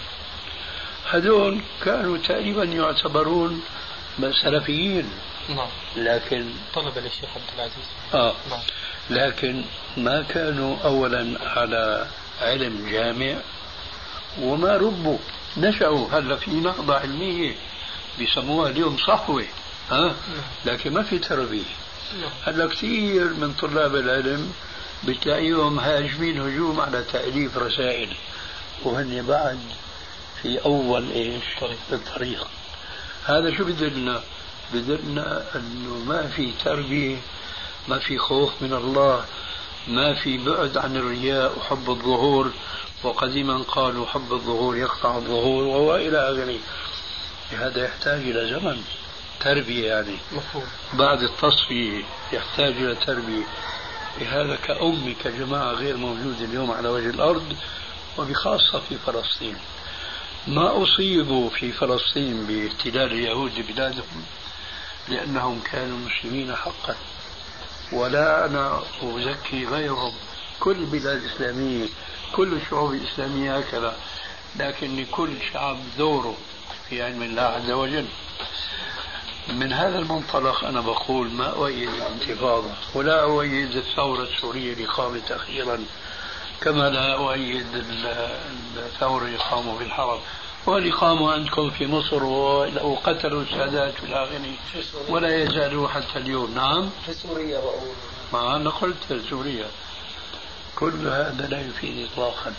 هذول كانوا تقريبا يعتبرون سلفيين. نعم. لكن طلب للشيخ عبد العزيز. آه. نعم. لكن ما كانوا أولا على علم جامع وما ربوا. نشأوا هلا في نهضة علمية بيسموها اليوم صحوة ها؟ لكن ما في تربية. هلا كثير من طلاب العلم بتلاقيهم هاجمين هجوم على تأليف رسائل وهن بعد في أول إيش؟ الطريق. هذا شو بدلنا بدلنا أنه ما في تربية ما في خوف من الله ما في بعد عن الرياء وحب الظهور وقديما قالوا حب الظهور يقطع الظهور وهو إلى آخره. هذا يحتاج إلى زمن. تربية يعني. مفهوم. بعد التصفية يحتاج إلى تربية. هذا كأمي كجماعة غير موجودة اليوم على وجه الأرض وبخاصة في فلسطين. ما أصيبوا في فلسطين باحتلال اليهود لبلادهم لأنهم كانوا مسلمين حقا. ولا أنا أزكي غيرهم. كل البلاد الإسلامية كل الشعوب الإسلامية هكذا. لكن لكل شعب دوره في علم الله عز وجل. من هذا المنطلق أنا بقول ما أؤيد الانتفاضة. ولا أؤيد الثورة السورية اللي قامت أخيرا كما لا أؤيد الثورة اللي قاموا في الحرب. واللي قاموا عندكم في مصر وقتلوا السادات في الآخرين ولا يزالوا حتى اليوم. نعم؟ في سوريا بقول. ما أنا قلت سوريا. كل هذا لا يفيد إطلاقا.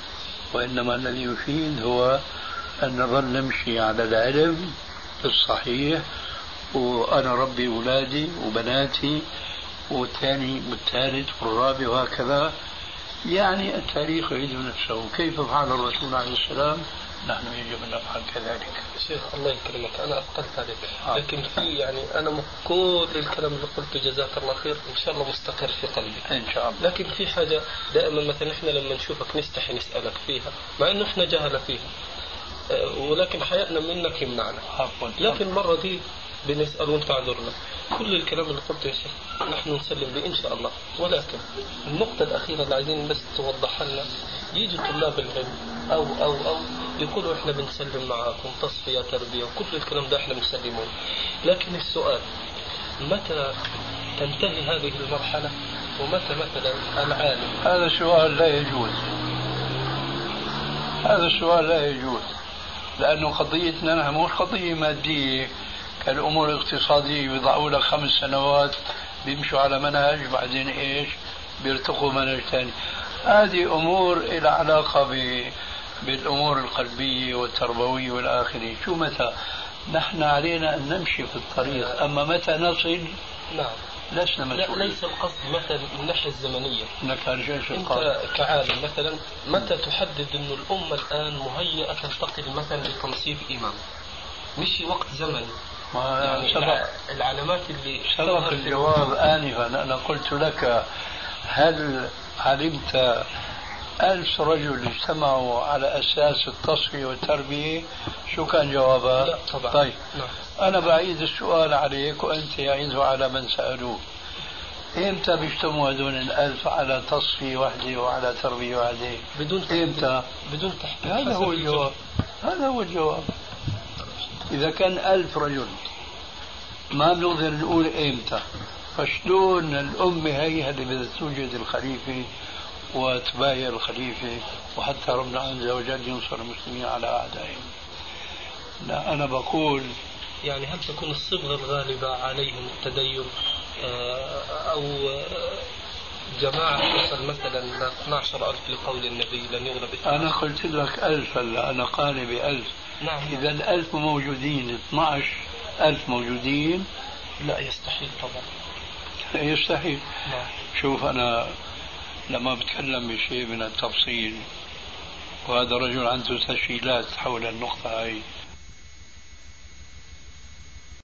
وإنما الذي يفيد هو أن نظل نمشي على العلم الصحيح وأنا ربي أولادي وبناتي والثاني والثالث والرابع وهكذا يعني التاريخ يعيد نفسه كيف فعل الرسول عليه السلام نحن يجب أن نفعل كذلك. شيخ الله يكرمك أنا اثقلت عليك آه. لكن في يعني أنا كل الكلام اللي قلته جزاك الله خير إن شاء الله مستقر في قلبي. إن شاء الله. لكن في حاجة دائما مثلا إحنا لما نشوفك نستحي نسألك فيها مع إنه إحنا جهله فيها. أه، ولكن حياتنا منك يمنعنا. لكن المره دي بنسأل وانت اعذرنا كل الكلام اللي قلته يا شيخ نحن نسلم به إن شاء الله. ولكن النقطة الأخيرة اللي عايزين بس توضحها لنا يجي طلاب العلم أو أو أو يقولوا إحنا بنسلم معاكم تصفية تربية وكل الكلام ده إحنا بنسلمون لكن السؤال متى تنتهي هذه المرحلة؟ ومتى مثلا العالم؟ هذا السؤال لا يجوز. هذا السؤال لا يجوز. لأنه قضيتنا نحن مش قضية مادية. كالامور الاقتصادية بيضعوا لك خمس سنوات بيمشوا على منهج بعدين إيش؟ بيرتقوا منهج ثاني هذه أمور لها علاقة ب بالأمور القلبية والتربوية والآخرة. شو متى؟ نحن علينا أن نمشي في الطريق. أما متى نصل؟ نعم. لسنا مسؤولين. لا ليس القصد مثلا من الناحية الزمنية. إنك أنت كعالم مثلا متى تحدد إنه الأمة الآن مهيئة تنتقل مثلا لتنصيب إمام؟ مش وقت زمني. يعني سبق العلامات اللي سبق الجواب آنفا. أنا قلت لك هل علمت ألف رجل اجتمعوا على أساس التصفية والتربية؟ شو كان جوابها؟ لا طبعا. طيب. نعم. أنا بعيد السؤال عليك وأنت يعيده على من سألوه. إمتى بيجتمعوا هذول الألف على تصفية واحدة وعلى تربية واحدة؟ بدون إمتى؟ بدون تحديد هذا هو الجواب. هذا هو الجواب. إذا كان ألف رجل ما بنقدر نقول إمتى؟ فشلون الأمة هي اللي بدها توجد الخليفة وتبايع الخليفة وحتى ربنا عز وجل ينصر المسلمين على أعدائهم. لا أنا بقول يعني هل تكون الصبغة الغالبة عليهم التدين؟ آه، أو جماعة تصل مثلا 12 ألف لقول النبي لن يغلب أنا قلت لك ألف هلأ أنا قال بألف. نعم. إذا الألف موجودين 12 ألف موجودين. لا يستحيل طبعا. يستحيل. نعم. شوف أنا لما بتكلم بشيء من التفصيل وهذا رجل عنده تسجيلات حول النقطة هاي.